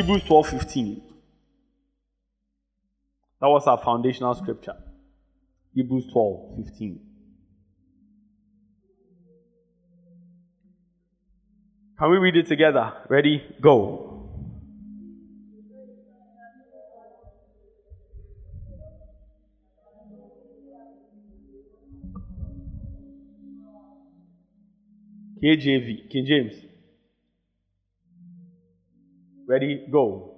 Hebrews 12 15. That was our foundational scripture. Hebrews 12 15. Can we read it together? Ready? Go. KJV, King James. Ready? Go.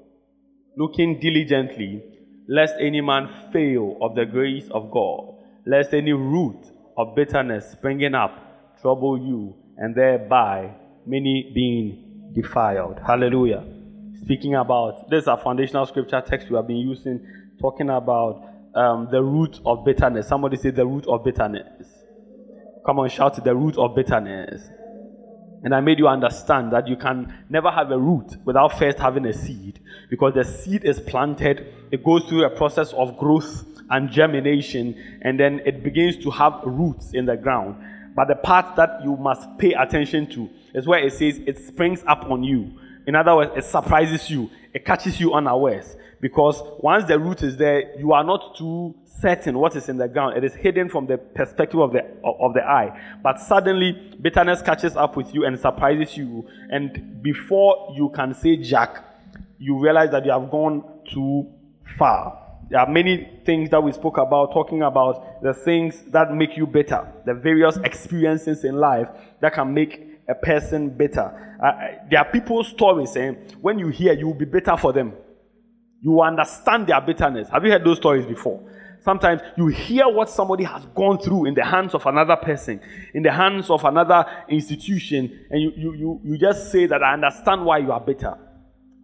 Looking diligently, lest any man fail of the grace of God, lest any root of bitterness springing up trouble you, and thereby many being defiled. Hallelujah. Speaking about this is a foundational scripture text we have been using, talking about um, the root of bitterness. Somebody say the root of bitterness. Come on, shout the root of bitterness. And I made you understand that you can never have a root without first having a seed. Because the seed is planted, it goes through a process of growth and germination, and then it begins to have roots in the ground. But the part that you must pay attention to is where it says it springs up on you. In other words, it surprises you, it catches you unawares. Because once the root is there, you are not too certain what is in the ground. It is hidden from the perspective of the of the eye. But suddenly bitterness catches up with you and surprises you. And before you can say Jack, you realize that you have gone too far. There are many things that we spoke about, talking about the things that make you better, the various experiences in life that can make a person better. Uh, there are people's stories saying when you hear, you will be better for them. You understand their bitterness. Have you heard those stories before? Sometimes you hear what somebody has gone through in the hands of another person, in the hands of another institution, and you, you, you, you just say that I understand why you are better.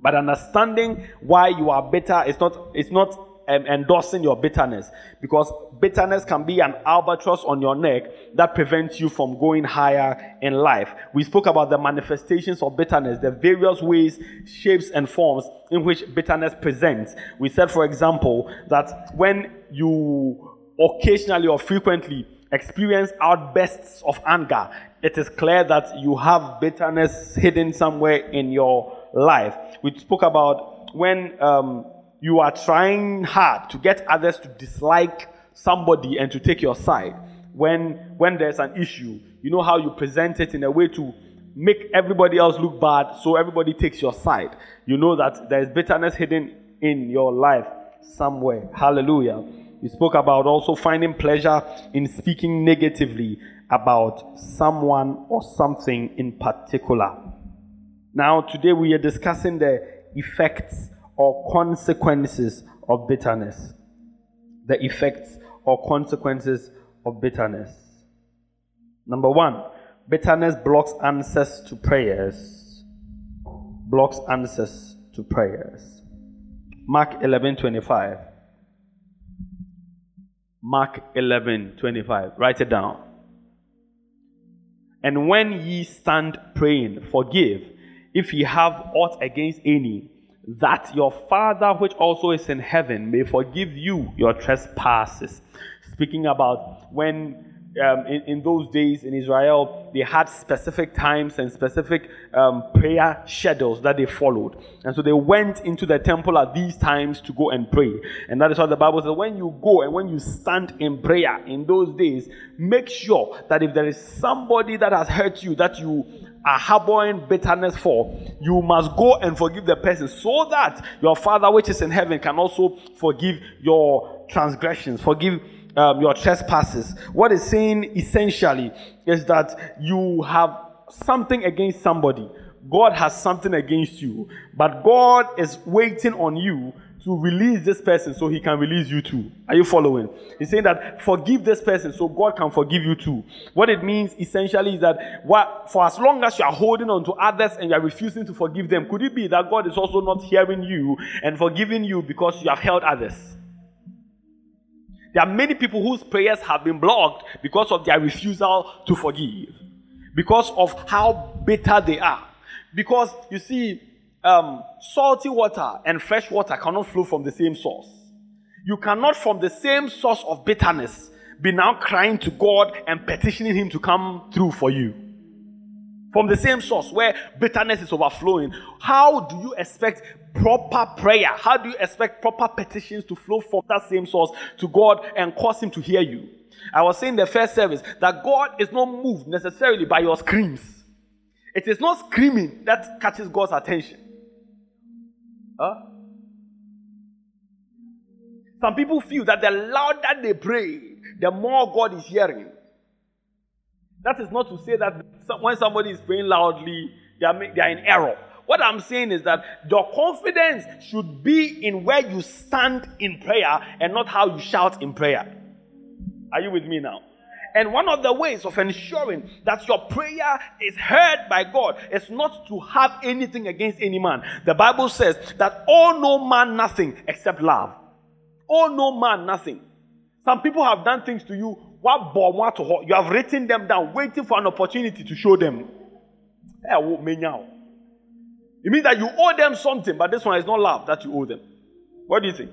But understanding why you are better is not, it's not endorsing your bitterness because bitterness can be an albatross on your neck that prevents you from going higher in life. We spoke about the manifestations of bitterness, the various ways, shapes, and forms in which bitterness presents. We said, for example, that when you occasionally or frequently experience outbursts of anger, it is clear that you have bitterness hidden somewhere in your life. We spoke about when um, you are trying hard to get others to dislike somebody and to take your side. When when there's an issue, you know how you present it in a way to make everybody else look bad so everybody takes your side. You know that there is bitterness hidden in your life somewhere. Hallelujah. You spoke about also finding pleasure in speaking negatively about someone or something in particular. Now, today we are discussing the effects or consequences of bitterness. The effects or consequences of bitterness. Number one, bitterness blocks answers to prayers. Blocks answers to prayers. Mark 11 25. Mark 11 25. Write it down. And when ye stand praying, forgive if ye have aught against any that your Father which also is in heaven may forgive you your trespasses. Speaking about when um, in, in, those days in Israel, they had specific times and specific um, prayer schedules that they followed. And so they went into the temple at these times to go and pray. And that is what the Bible says when you go and when you stand in prayer in those days, make sure that if there is somebody that has hurt you, that you are harboring bitterness for, you must go and forgive the person so that your Father which is in heaven can also forgive your transgressions, forgive um, your trespasses. What is saying essentially is that you have something against somebody. God has something against you, but God is waiting on you to release this person so he can release you too. Are you following? He's saying that forgive this person so God can forgive you too. What it means essentially is that what, for as long as you are holding on to others and you are refusing to forgive them, could it be that God is also not hearing you and forgiving you because you have held others? There are many people whose prayers have been blocked because of their refusal to forgive, because of how bitter they are. Because you see, um, salty water and fresh water cannot flow from the same source. You cannot, from the same source of bitterness, be now crying to God and petitioning Him to come through for you. from the same source where bitterness is overflowing, how do you expect proper prayer? How do you expect proper petitions to flow from that same source to God and cause Him to hear you? I was saying the first service that God is not moved necessarily by your screams. It is not screaming that catches God's attention. Huh? Some people feel that the louder they pray, the more God is hearing. That is not to say that when somebody is praying loudly, they are, they are in error. What I'm saying is that your confidence should be in where you stand in prayer and not how you shout in prayer. Are you with me now? And one of the ways of ensuring that your prayer is heard by God is not to have anything against any man. The Bible says that all no man nothing except love. All no man nothing. Some people have done things to you. What you have written them down, waiting for an opportunity to show them. Eh, it means that you owe them something, but this one is not love that you owe them. What do you think?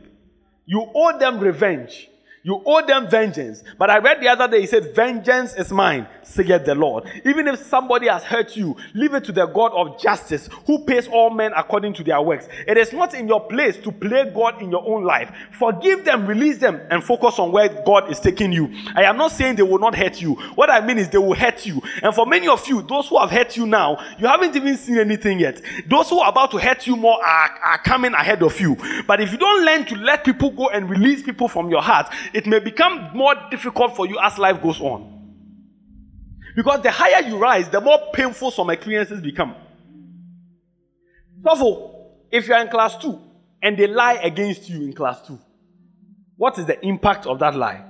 You owe them revenge. You owe them vengeance. But I read the other day, he said, Vengeance is mine, saith the Lord. Even if somebody has hurt you, leave it to the God of justice, who pays all men according to their works. It is not in your place to play God in your own life. Forgive them, release them, and focus on where God is taking you. I am not saying they will not hurt you. What I mean is they will hurt you. And for many of you, those who have hurt you now, you haven't even seen anything yet. Those who are about to hurt you more are, are coming ahead of you. But if you don't learn to let people go and release people from your heart, it may become more difficult for you as life goes on. Because the higher you rise, the more painful some experiences become. So, if you are in class two and they lie against you in class two, what is the impact of that lie?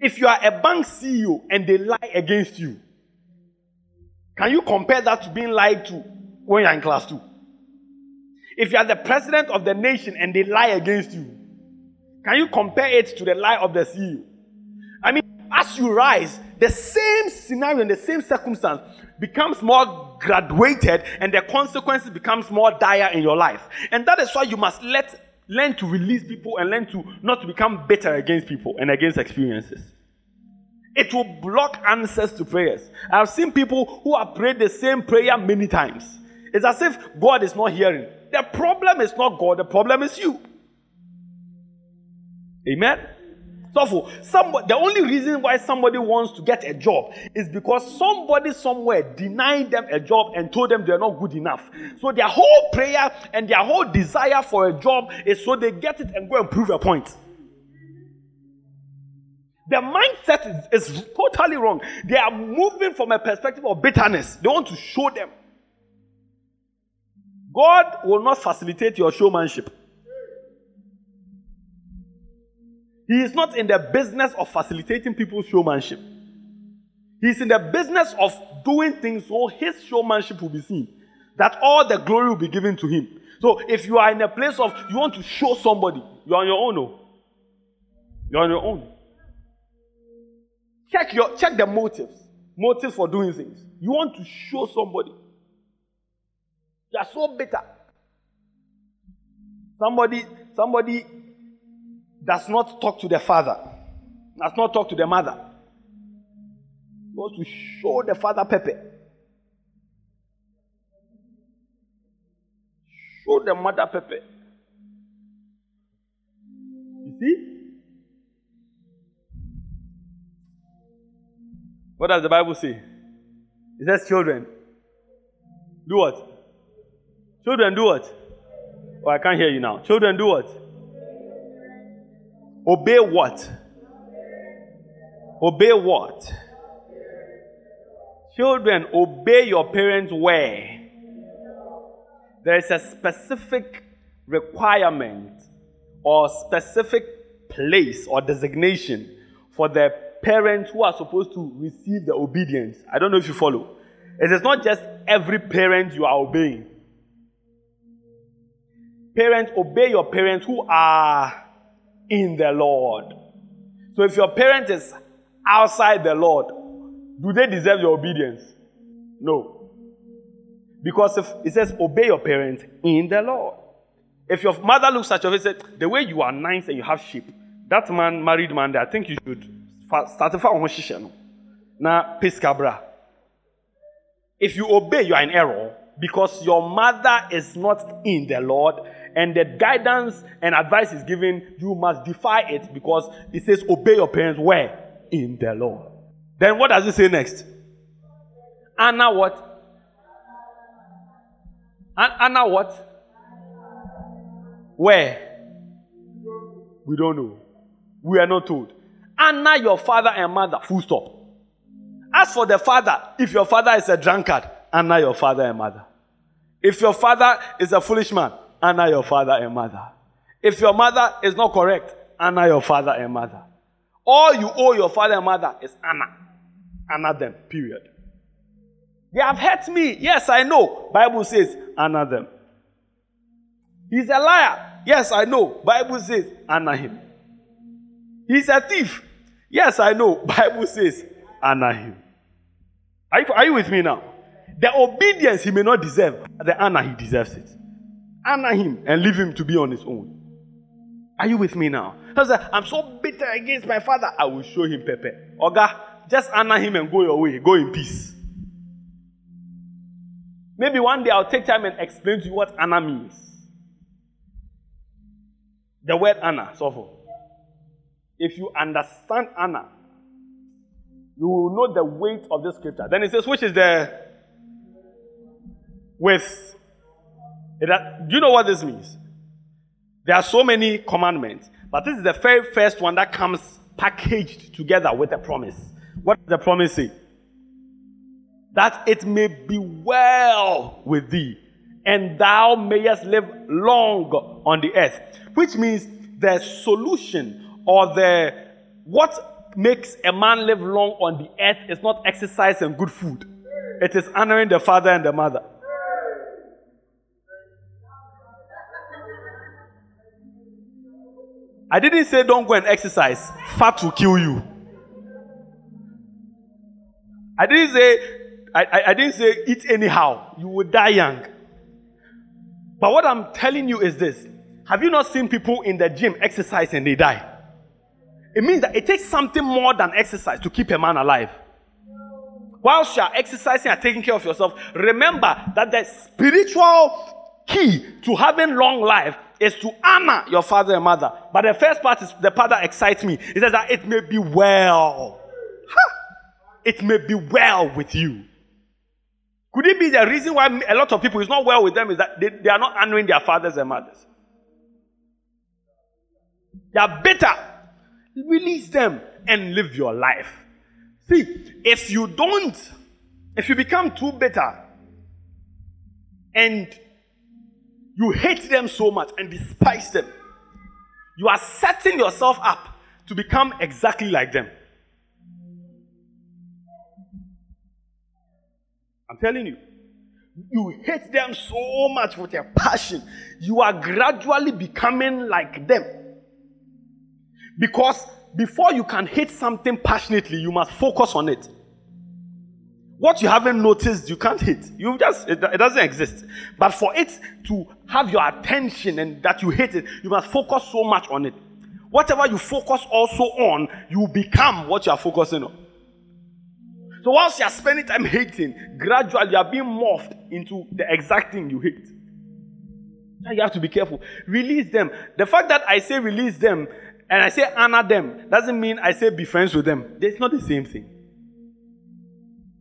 If you are a bank CEO and they lie against you, can you compare that to being lied to when you're in class two? If you are the president of the nation and they lie against you, can you compare it to the lie of the CEO? I mean, as you rise, the same scenario and the same circumstance becomes more graduated and the consequences becomes more dire in your life. And that is why you must let learn to release people and learn to not become bitter against people and against experiences. It will block answers to prayers. I've seen people who have prayed the same prayer many times. It's as if God is not hearing. The problem is not God, the problem is you. Amen. So, somebody, the only reason why somebody wants to get a job is because somebody somewhere denied them a job and told them they're not good enough. So, their whole prayer and their whole desire for a job is so they get it and go and prove a point. Their mindset is, is totally wrong. They are moving from a perspective of bitterness. They want to show them. God will not facilitate your showmanship. He is not in the business of facilitating people's showmanship. He's in the business of doing things so his showmanship will be seen, that all the glory will be given to him. So if you are in a place of you want to show somebody, you're on your own. Oh. You're on your own. Check your check the motives. Motives for doing things. You want to show somebody. You are so bitter. Somebody, somebody does not talk to the father, does not talk to the mother. He wants to show the father Pepe. Show the mother Pepe. You see? What does the Bible say? It says, children, do what? Children, do what? Oh, I can't hear you now. Children, do what? Obey what? Obey what? Children, obey your parents where? There is a specific requirement or specific place or designation for the parents who are supposed to receive the obedience. I don't know if you follow. It is not just every parent you are obeying. Parents, obey your parents who are in the Lord. So if your parent is outside the Lord, do they deserve your obedience? No. Because if it says obey your parents in the Lord. If your mother looks at you and says, the way you are nice and you have sheep, that man, married man, I think you should start a on Now, Piscabra. If you obey, you are in error because your mother is not in the Lord and the guidance and advice is given, you must defy it because it says, Obey your parents where? In the Lord. Then what does it say next? Anna what? Anna what? Where? We don't know. We are not told. Honor your father and mother. Full stop. As for the father, if your father is a drunkard, honor your father and mother. If your father is a foolish man, honor your father and mother. If your mother is not correct, honor your father and mother. All you owe your father and mother is honor. Honor them, period. They have hurt me. Yes, I know. Bible says, honor them. He's a liar. Yes, I know. Bible says, honor him. He's a thief. Yes, I know. Bible says, honor him. Are you, are you with me now? The obedience he may not deserve, the honor he deserves it. Honor him and leave him to be on his own. Are you with me now? Said, uh, I'm so bitter against my father. I will show him Pepe. Oga, just honor him and go your way. Go in peace. Maybe one day I'll take time and explain to you what honor means. The word honor, so forth. If you understand honor, you will know the weight of this scripture. Then it says, which is the with. Do you know what this means? There are so many commandments, but this is the very first one that comes packaged together with a promise. What does the promise say? That it may be well with thee, and thou mayest live long on the earth. Which means the solution or the what makes a man live long on the earth is not exercise and good food. It is honoring the father and the mother. I didn't say don't go and exercise. Fat will kill you. I didn't say I, I, I, didn't say eat anyhow. You will die young. But what I'm telling you is this. Have you not seen people in the gym exercise and they die? It means that it takes something more than exercise to keep a man alive. Whilst you are exercising and taking care of yourself, remember that the spiritual key to having long life is to honor your father and mother. But the first part is the part that excites me. It says that it may be well. It may be well with you. Could it be the reason why a lot of people is not well with them is that they, they are not honoring their fathers and mothers? They are bitter. Release them and live your life. See, if you don't, if you become too bitter and you hate them so much and despise them, you are setting yourself up to become exactly like them. I'm telling you. You hate them so much with a passion. You are gradually becoming like them. Because before you can hate something passionately, you must focus on it. What you haven't noticed, you can't hate. You just it, it, doesn't exist. But for it to have your attention and that you hate it, you must focus so much on it. Whatever you focus also on, you become what you are focusing on. So whilst you are spending time hating, gradually you are being morphed into the exact thing you hate. You have to be careful. Release them. The fact that I say release them and I say honor them doesn't mean I say be friends with them. It's not the same thing.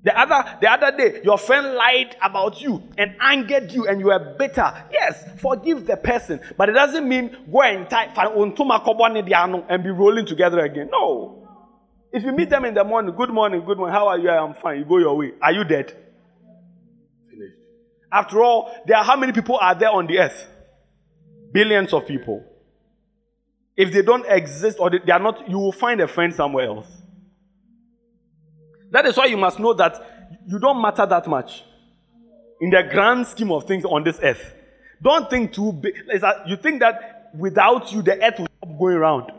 The other, the other day, your friend lied about you and angered you, and you were bitter. Yes, forgive the person, but it doesn't mean go and tie and be rolling together again. No. If you meet them in the morning, good morning, good morning, how are you? I'm fine. You go your way. Are you dead? Finished. After all, there are how many people are there on the earth? Billions of people. If they don't exist or they are not, you will find a friend somewhere else. That is why you must know that you don't matter that much in the grand scheme of things on this earth. Don't think too big. You think that without you, the earth will stop going around.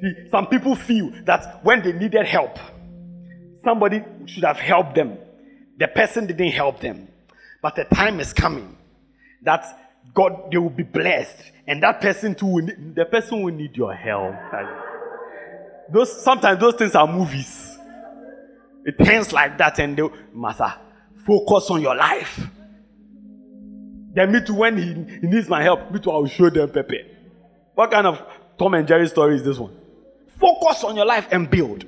See, some people feel that when they needed help, somebody should have helped them. The person didn't help them. But the time is coming that God, they will be blessed. And that person too, will the person will need your help. Those sometimes those things are movies. It turns like that, and they, Master, focus on your life. Then me too, when he, he needs my help, me too, I will show them Pepe. What kind of Tom and Jerry story is this one? Focus on your life and build.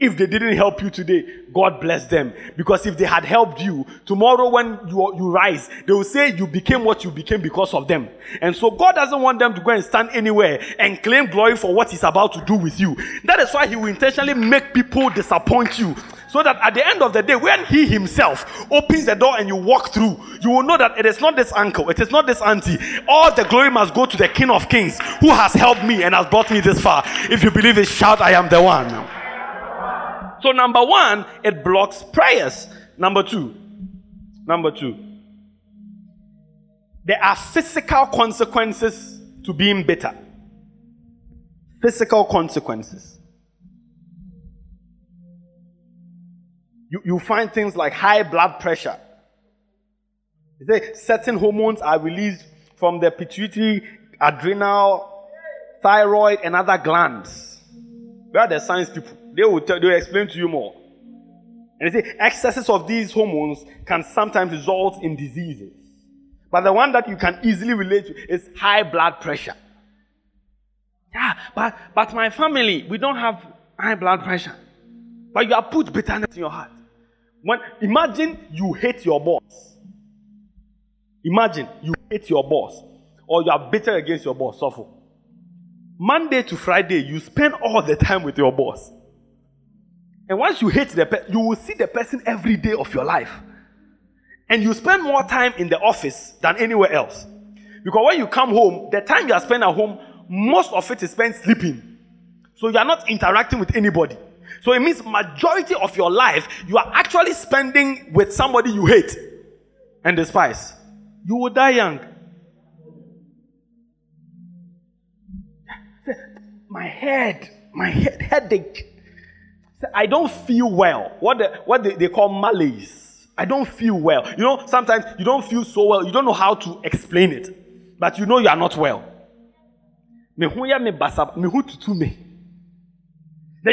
If they didn't help you today, God bless them. Because if they had helped you, tomorrow when you, you rise, they will say you became what you became because of them. And so God doesn't want them to go and stand anywhere and claim glory for what He's about to do with you. That is why He will intentionally make people disappoint you. So that at the end of the day, when He Himself opens the door and you walk through, you will know that it is not this uncle, it is not this auntie. All the glory must go to the King of Kings who has helped me and has brought me this far. If you believe it, shout, I am the one. So, number one, it blocks prayers. Number two, number two, there are physical consequences to being bitter. Physical consequences. You, you find things like high blood pressure. You say certain hormones are released from the pituitary, adrenal, thyroid, and other glands. Where are the science people? They will tell, they will explain to you more. And they say excesses of these hormones can sometimes result in diseases. But the one that you can easily relate to is high blood pressure. Yeah, but but my family, we don't have high blood pressure. But you have put bitterness in your heart. When imagine you hate your boss. Imagine you hate your boss, or you are bitter against your boss. Suffer. Monday to Friday, you spend all the time with your boss. And once you hate the person, you will see the person every day of your life. And you spend more time in the office than anywhere else. Because when you come home, the time you are spending at home, most of it is spent sleeping. So you are not interacting with anybody. So it means majority of your life you are actually spending with somebody you hate and despise. You will die young. My head, my head headache. I don't feel well. What, the, what they, they call malaise. I don't feel well. You know, sometimes you don't feel so well. You don't know how to explain it. But you know you are not well. Then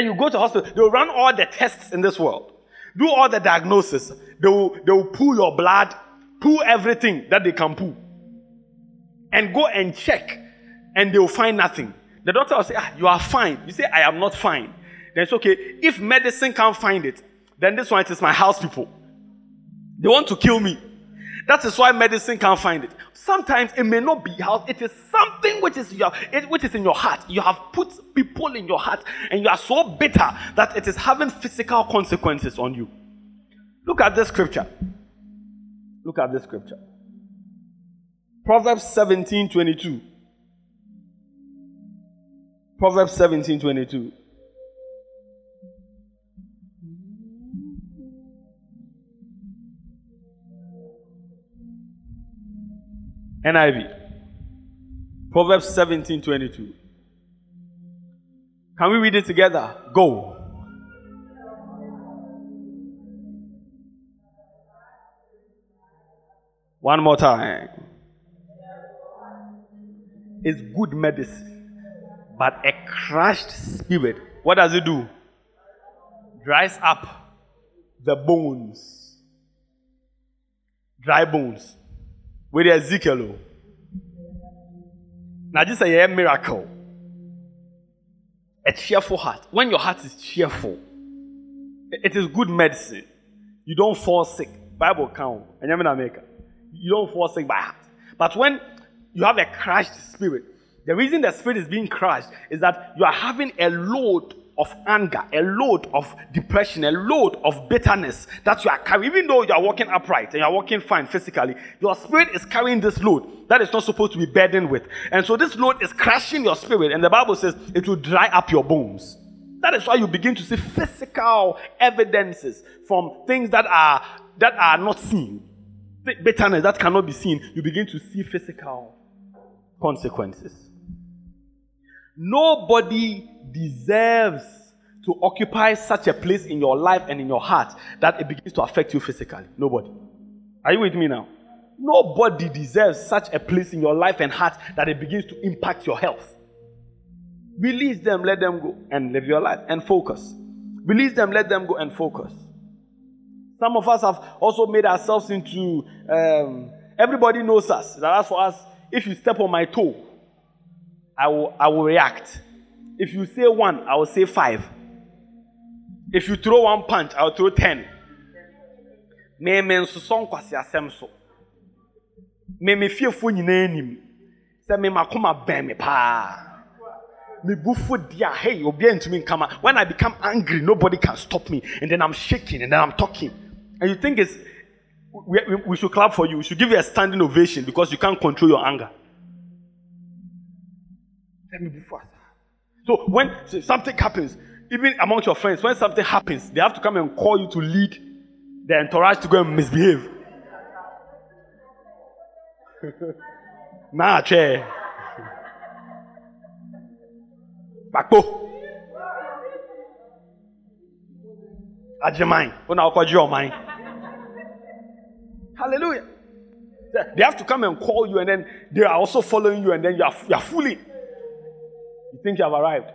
you go to hospital. They will run all the tests in this world. Do all the diagnosis. They will, they will pull your blood, pull everything that they can pull. And go and check. And they will find nothing. The doctor will say, ah, you are fine. You say, I am not fine then it's okay. If medicine can't find it, then this one it is my house people. They want to kill me. That is why medicine can't find it. Sometimes it may not be house, it is something which is your it, which is in your heart. You have put people in your heart, and you are so bitter that it is having physical consequences on you. Look at this scripture. Look at this scripture. Proverbs 17 22. Proverbs 17 22. NIV. Proverbs 17 22. Can we read it together? Go. One more time. It's good medicine, but a crushed spirit, what does it do? Dries up the bones. Dry bones with Ezekiel. Now, this is a miracle. A cheerful heart. When your heart is cheerful, it is good medicine. You don't fall sick. Bible count. And in America. You don't fall sick by heart. But when you have a crushed spirit, the reason the spirit is being crushed is that you are having a load of anger, a load of depression, a load of bitterness that you are carrying. Even though you are walking upright and you are walking fine physically, your spirit is carrying this load that is not supposed to be burdened with. And so this load is crushing your spirit. And the Bible says it will dry up your bones. That is why you begin to see physical evidences from things that are that are not seen. Bitterness that cannot be seen. You begin to see physical consequences. Nobody deserves to occupy such a place in your life and in your heart that it begins to affect you physically. Nobody. Are you with me now? Nobody deserves such a place in your life and heart that it begins to impact your health. Release them, let them go, and live your life and focus. Release them, let them go, and focus. Some of us have also made ourselves into. Um, everybody knows us. That as for us, if you step on my toe, I will, I will react. If you say one, I will say five. If you throw one punch, I will throw ten. Me me nso so nkwasi asɛm so. Me me fiefo nyinaa anim. Sɛ me makoma bɛn me paa. Me bufu dia hey obi ntumi nkama. When I become angry, nobody can stop me. And then I'm shaking and then I'm talking. And you think it's we, we, we should clap for you. We should give you a standing ovation because you can't control your anger. Let me before. So when something happens, even among your friends, when something happens, they have to come and call you to lead the entourage to go and misbehave. nah, chair. Bakpo. Ajimai. When I'll call. Hallelujah. They have to come and call you, and then they are also following you, and then you are, you are fooling. You think you have arrived.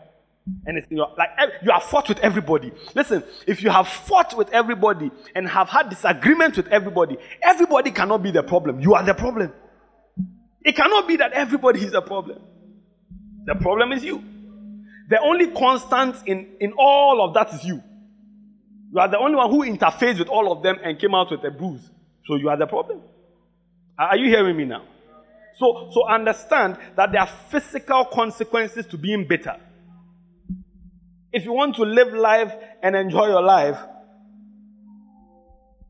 And it's like you have fought with everybody. Listen, if you have fought with everybody and have had disagreement with everybody, everybody cannot be the problem. You are the problem. It cannot be that everybody is the problem. The problem is you. The only constant in, in all of that is you. You are the only one who interfaced with all of them and came out with a bruise. So you are the problem. Are you hearing me now? So, so understand that there are physical consequences to being bitter. If you want to live life and enjoy your life,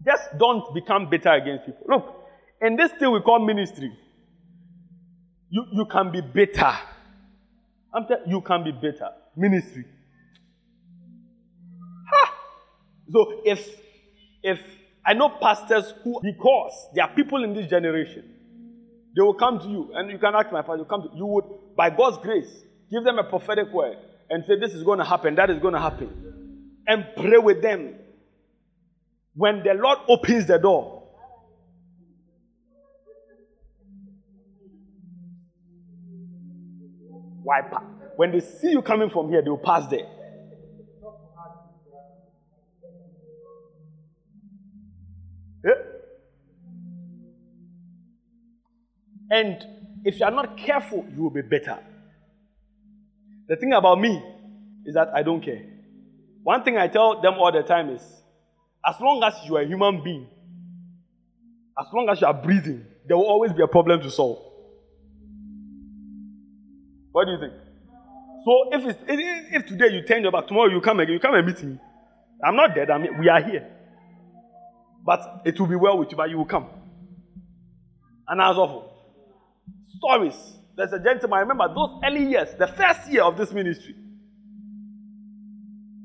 just don't become bitter against people. Look, in this thing we call ministry, you, you can be bitter. I'm telling you, can be bitter. Ministry. Ha! So if if I know pastors who, because there are people in this generation, they will come to you, and you can ask my father, come to you would, by God's grace, give them a prophetic word and say, This is going to happen, that is going to happen. And pray with them. When the Lord opens the door, why? When they see you coming from here, they will pass there. And if you are not careful, you will be better. The thing about me is that I don't care. One thing I tell them all the time is as long as you are a human being, as long as you are breathing, there will always be a problem to solve. What do you think? So if, if, today you turn your back, tomorrow you come again, you come and meet me. I'm not dead. I mean, we are here. But it will be well with you, but you will come. And that's awful. Stories. There's a gentleman, I remember those early years, the first year of this ministry.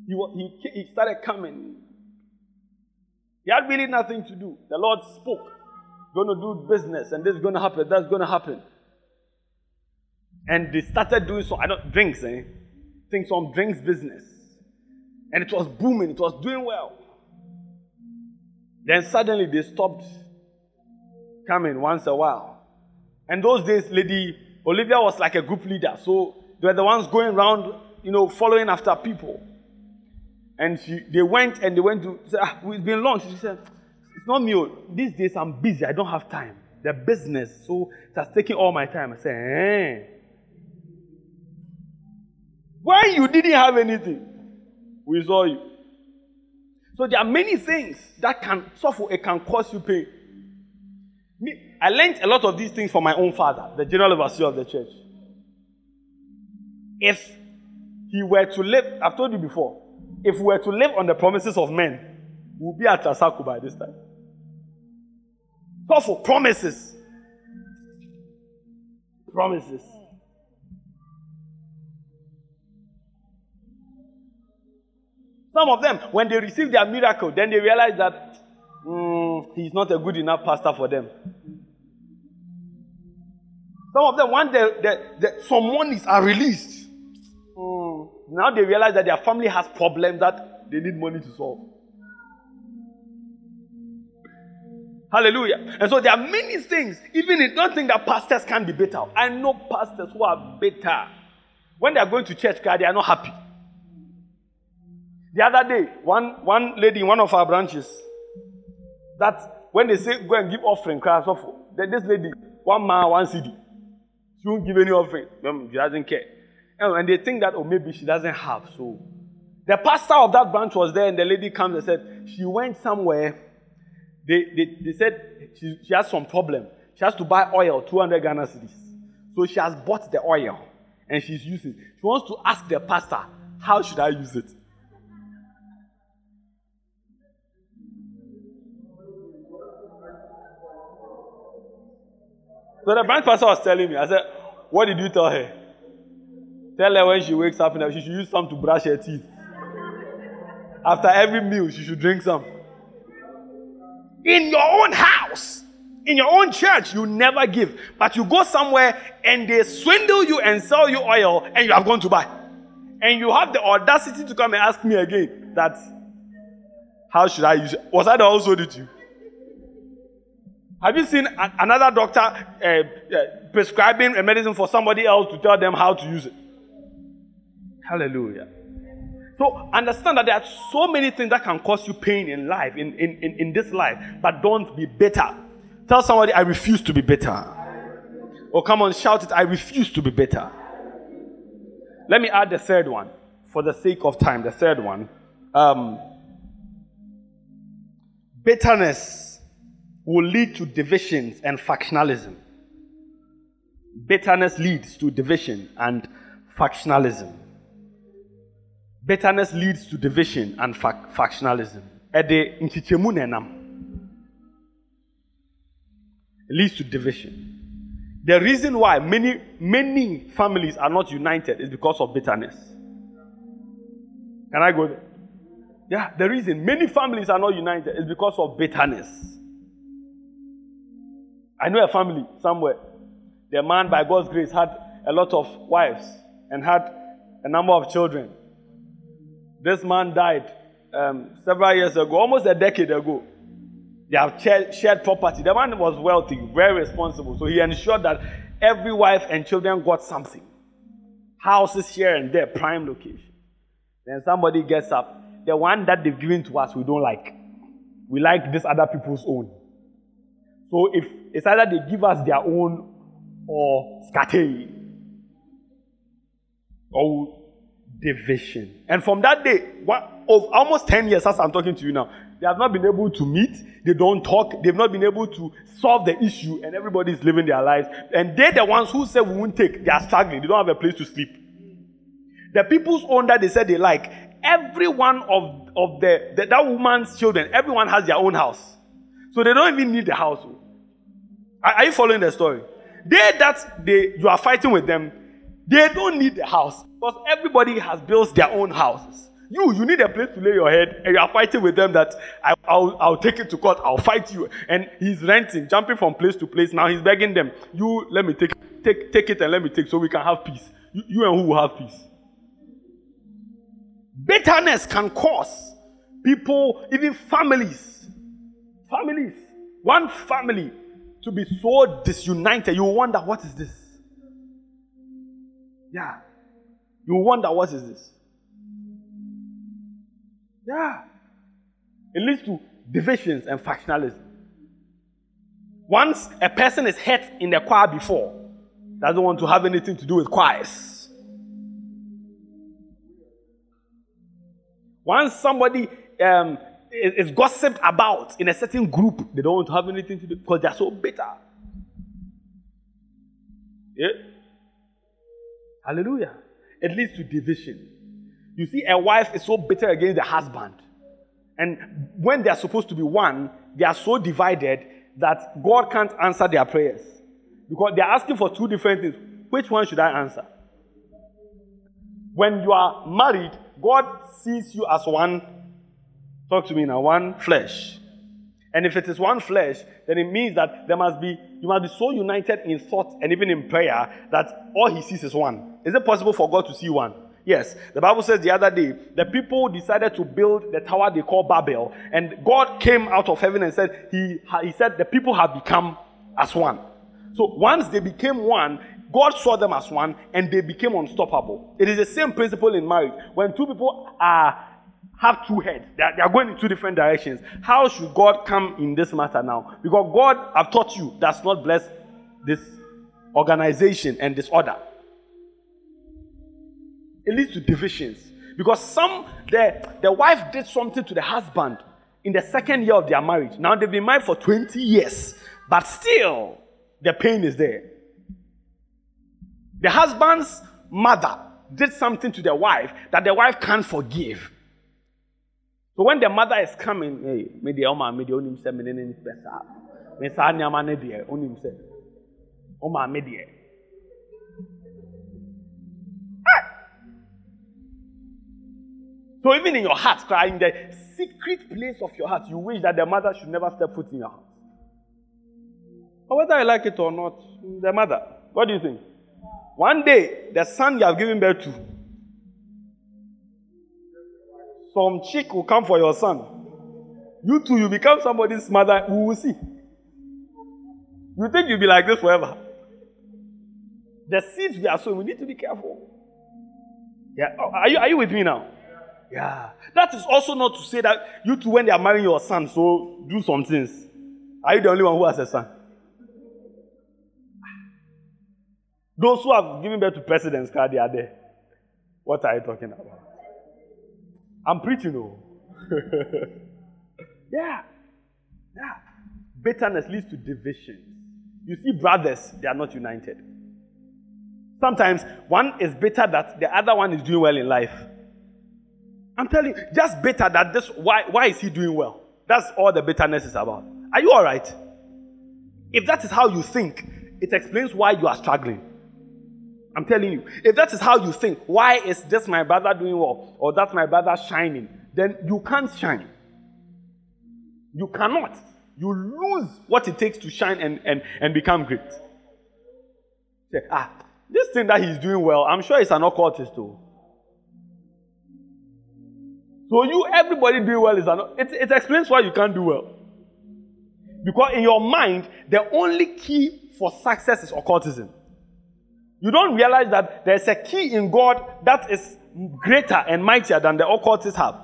He, he, he started coming. He had really nothing to do. The Lord spoke. Going to do business, and this is going to happen, that's going to happen. And they started doing some, I don't, drinks, eh? Think some drinks business. And it was booming, it was doing well. Then suddenly they stopped coming once a while. And those days, Lady Olivia was like a group leader. So they were the ones going around, you know, following after people. And she, they went and they went to say, ah, it's been long. She said, it's not me. Oh. These days I'm busy. I don't have time. The business. So that's taking all my time. I said, eh. When you didn't have anything, we saw you. So there are many things that can suffer, it can cause you pain. I learned a lot of these things from my own father, the general overseer of the church. If he were to live, I've told you before, if we were to live on the promises of men, we'll be at Asaku by this time. Suffer, promises. Promises. Some of them, when they receive their miracle, then they realize that mm, he's not a good enough pastor for them. Some of them, when the, the, the, some monies are released, mm, now they realize that their family has problems that they need money to solve. Hallelujah. And so there are many things, even if don't think that pastors can be better. I know pastors who are better. When they are going to church, they are not happy. The other day, one, one lady in one of our branches, that when they say go and give offering, class of this lady, one man, one city, she won't give any offering. She doesn't care. And they think that, oh, maybe she doesn't have. So the pastor of that branch was there, and the lady comes and said, she went somewhere. They, they, they said she, she has some problem. She has to buy oil, 200 Ghana cedis. So she has bought the oil and she's using it. She wants to ask the pastor, how should I use it? So the branch pastor was telling me, I said, What did you tell her? Tell her when she wakes up, she should use some to brush her teeth. After every meal, she should drink some. In your own house, in your own church, you never give. But you go somewhere and they swindle you and sell you oil and you have gone to buy. And you have the audacity to come and ask me again that, how should I use it? Was I the also did you? Have you seen another doctor uh, uh, prescribing a medicine for somebody else to tell them how to use it? Hallelujah. So understand that there are so many things that can cause you pain in life, in, in, in, in this life, but don't be bitter. Tell somebody, I refuse to be bitter. Or come on, shout it, I refuse to be bitter. Let me add the third one for the sake of time. The third one. Um, bitterness will lead to divisions and factionalism. Bitterness leads to division and factionalism. Bitterness leads to division and fa- factionalism. Ede leads to division. The reason why many many families are not united is because of bitterness. Can I go there? Yeah, the reason many families are not united is because of bitterness. I know a family somewhere. The man, by God's grace, had a lot of wives and had a number of children. This man died um, several years ago, almost a decade ago. They have shared property. The man was wealthy, very responsible. So he ensured that every wife and children got something. Houses here and there, prime location. Then somebody gets up. The one that they've given to us, we don't like. We like this other people's own. So if it's either they give us their own or scatter or division. And from that day, what, of almost 10 years as I'm talking to you now, they have not been able to meet, they don't talk, they've not been able to solve the issue, and everybody is living their lives. And they're the ones who said we won't take, they are struggling, they don't have a place to sleep. The people's own that they said they like, every one of, of the, the that woman's children, everyone has their own house. So they don't even need the house. Oh. Are, are you following the story? They that they you are fighting with them, they don't need the house because everybody has built their own houses. You, you need a place to lay your head, and you are fighting with them that I, will I'll take it to court, I'll fight you. And he's renting, jumping from place to place. Now he's begging them, you let me take, take, take it and let me take so we can have peace. You, you and who will have peace? Bitterness can cause people, even families, Families. One family to be so disunited. You wonder, what is this? Yeah. You wonder, what is this? Yeah. It leads to divisions and factionalism. Once a person is hurt in the choir before, doesn't want to have anything to do with choirs. Once somebody um, is gossiped about in a certain group, they don't want to have anything to do because they are so bitter. Yeah. Hallelujah. It leads to division. You see, a wife is so bitter against the husband. And when they are supposed to be one, they are so divided that God can't answer their prayers. Because they are asking for two different things. Which one should I answer? When you are married, God sees you as one Talk to me now. One flesh. And if it is one flesh, then it means that there must be you must be so united in thought and even in prayer that all he sees is one. Is it possible for God to see one? Yes. The Bible says the other day, the people decided to build the tower they call Babel, and God came out of heaven and said, He, he said, the people have become as one. So once they became one, God saw them as one and they became unstoppable. It is the same principle in marriage. When two people are have two heads, they are, they are going in two different directions. How should God come in this matter now? Because God, I've taught you, does not bless this organization and disorder. It leads to divisions. Because some, the, the wife did something to the husband in the second year of their marriage. Now they've been married for 20 years, but still the pain is there. The husband's mother did something to the wife that the wife can't forgive. So when the mother is coming, hey, me the oma oh, me the onim se me ne ne pesa. Me sa nyama ne de onim se. Oma me de. Ah! So even in your heart, crying the secret place of your heart, you wish that the mother should never step foot in your house. But whether I like it or not, the mother. What do you think? One day, the son you have given birth to, some chick will come for your son. You too, you become somebody's mother. We will see. You think you'll be like this forever? The seeds we are sowing, we need to be careful. Yeah, oh, are you, are you with me now? Yeah. That is also not to say that you two, when they are marrying your son, so do some things. Are you the only one who has a son? Those who have given birth to presidents, they are there. What are you talking about? I'm preaching, oh. yeah. Yeah. Bitterness leads to divisions. You see, brothers, they are not united. Sometimes one is bitter that the other one is doing well in life. I'm telling you, just bitter that this why why is he doing well? That's all the bitterness is about. Are you all right? If that is how you think, it explains why you are struggling. I'm telling you, if that is how you think, why is this my brother doing well or that's my brother shining? Then you can't shine. You cannot. You lose what it takes to shine and, and, and become great. Say, ah, this thing that he's doing well, I'm sure it's an occultist too. So you, everybody doing well is an it, it explains why you can't do well. Because in your mind, the only key for success is occultism. You don't realize that there's a key in God that is greater and mightier than the occultists have.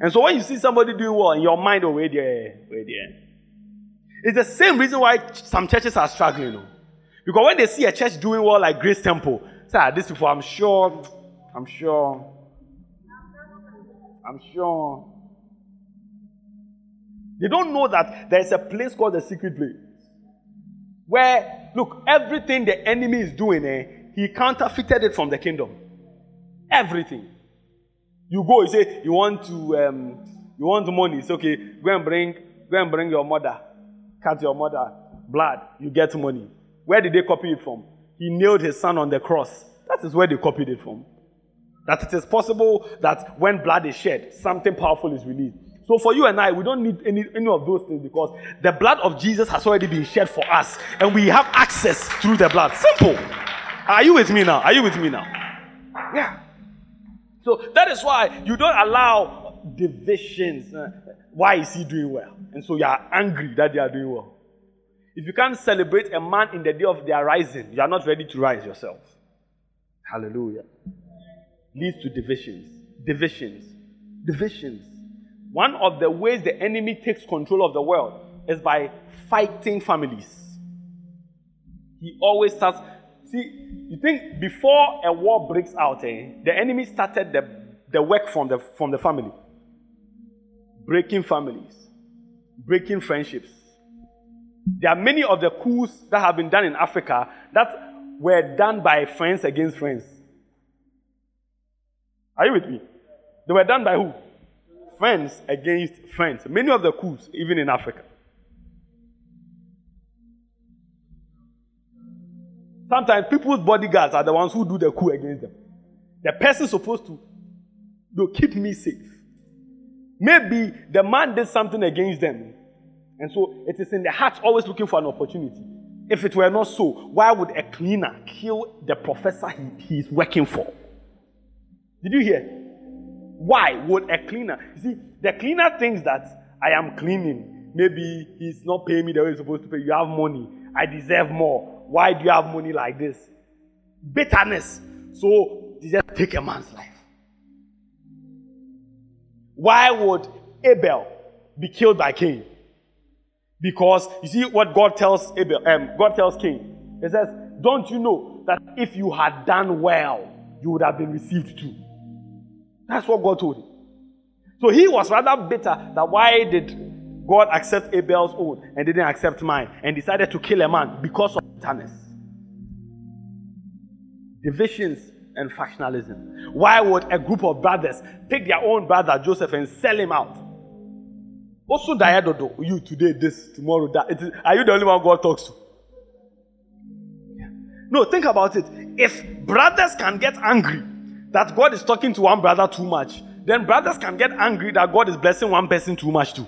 And so when you see somebody doing well in your mind, oh, wait there, wait there. It's the same reason why some churches are struggling. Oh. Because when they see a church doing well like Grace Temple, say, ah, this people, I'm sure, I'm sure, I'm sure. They don't know that there's a place called the secret place. Where, look, everything the enemy is doing, eh, he counterfeited it from the kingdom. Everything. You go, you say, you want to, um, you want money. It's okay. Go and bring, go and bring your mother. Cut your mother blood. You get money. Where did they copy it from? He nailed his son on the cross. That is where they copied it from. That it is possible that when blood is shed, something powerful is released. So for you and I, we don't need any, any of those things because the blood of Jesus has already been shed for us and we have access through the blood. Simple. Are you with me now? Are you with me now? Yeah. So that is why you don't allow divisions. Uh, why is he doing well? And so you are angry that they are doing well. If you can't celebrate a man in the day of their rising, you are not ready to rise yourself. Hallelujah. Leads to divisions. Divisions. Divisions. One of the ways the enemy takes control of the world is by fighting families. He always starts. See, you think before a war breaks out, eh, the enemy started the, the work from the, from the family. Breaking families, breaking friendships. There are many of the coups that have been done in Africa that were done by friends against friends. Are you with me? They were done by who? Friends against friends. Many of the coups, even in Africa. Sometimes people's bodyguards are the ones who do the coup against them. The person supposed to to keep me safe. Maybe the man did something against them. And so it is in the heart always looking for an opportunity. If it were not so, why would a cleaner kill the professor he, he is working for? Did you hear? Why would a cleaner? You see, the cleaner thinks that I am cleaning. Maybe he's not paying me the way he's supposed to pay. You have money. I deserve more. Why do you have money like this? bitterness. So they just take a man's life. Why would Abel be killed by Cain? Because you see what God tells Abel, um, God tells Cain. He says, Don't you know that if you had done well, you would have been received too? That's what God told him. So he was rather bitter that why did God accept Abel's own and didn't accept mine and decided to kill a man because of bitterness. Divisions and factionalism. Why would a group of brothers take their own brother Joseph and sell him out? Also, Diadodo, you today, this, tomorrow, are you the only one God talks to? No, think about it. If brothers can get angry that God is talking to one brother too much, then brothers can get angry that God is blessing one person too much too.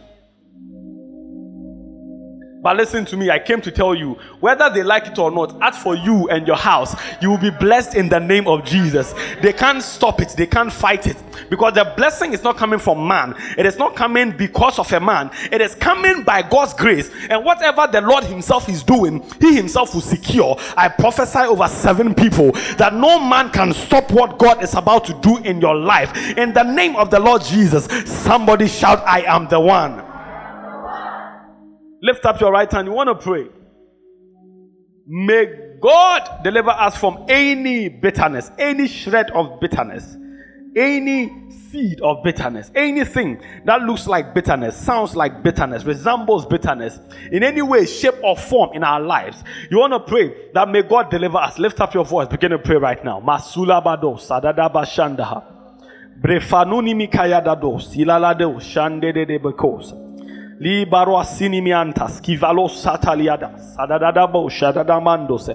But listen to me, I came to tell you whether they like it or not, as for you and your house, you will be blessed in the name of Jesus. They can't stop it, they can't fight it because the blessing is not coming from man, it is not coming because of a man, it is coming by God's grace. And whatever the Lord Himself is doing, He Himself will secure. I prophesy over seven people that no man can stop what God is about to do in your life. In the name of the Lord Jesus, somebody shout, I am the one. Lift up your right hand. You want to pray. May God deliver us from any bitterness, any shred of bitterness, any seed of bitterness, anything that looks like bitterness, sounds like bitterness, resembles bitterness in any way, shape, or form in our lives. You want to pray that may God deliver us. Lift up your voice. Begin to pray right now. Masula bado sadada bashandaha. Brefanuni mikayadado silalado shande de bekosa. Libaro asinimiantas, kivalo sataliadas, adadadabo, shadadamandose,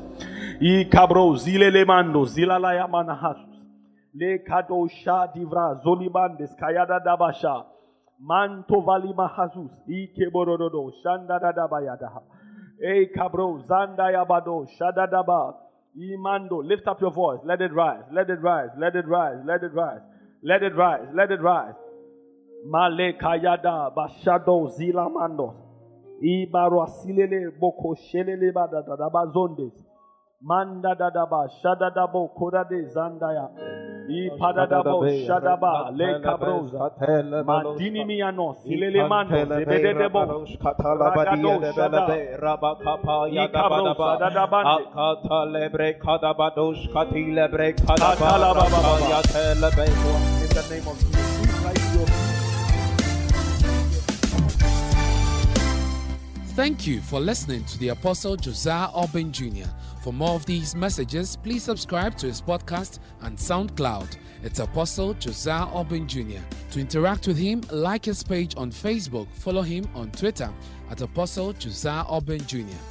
i cabro zile le mando, zila la yamanahasus, le kado sha divra, zolibandes, kayada dabasha, manto valima hazus, i keborododo, shanda dadabayadaha, e cabro, zanda yabado, shadadaba, imando, lift up your voice, let it rise, let it rise, let it rise, let it rise, let it rise, let it rise. Male kayada bashado zila mando. Ibaro asilele boko shelele bada da bazondes. Manda da da ba shada da bo koda de zandaya. I pada da bo shada ba le kabroza. Mandini miano silele mando zebede de bo. Ragado shada. Rabakapa I kabroza da da bande. Akata lebre kadabadosh kati lebre kadaba Katala baba baba. yatelebe. In the name of Jesus. Thank you for listening to the Apostle Josiah Auburn Jr. For more of these messages, please subscribe to his podcast and SoundCloud. It's Apostle Josiah Auburn Jr. To interact with him, like his page on Facebook, follow him on Twitter at Apostle Josiah Auburn Jr.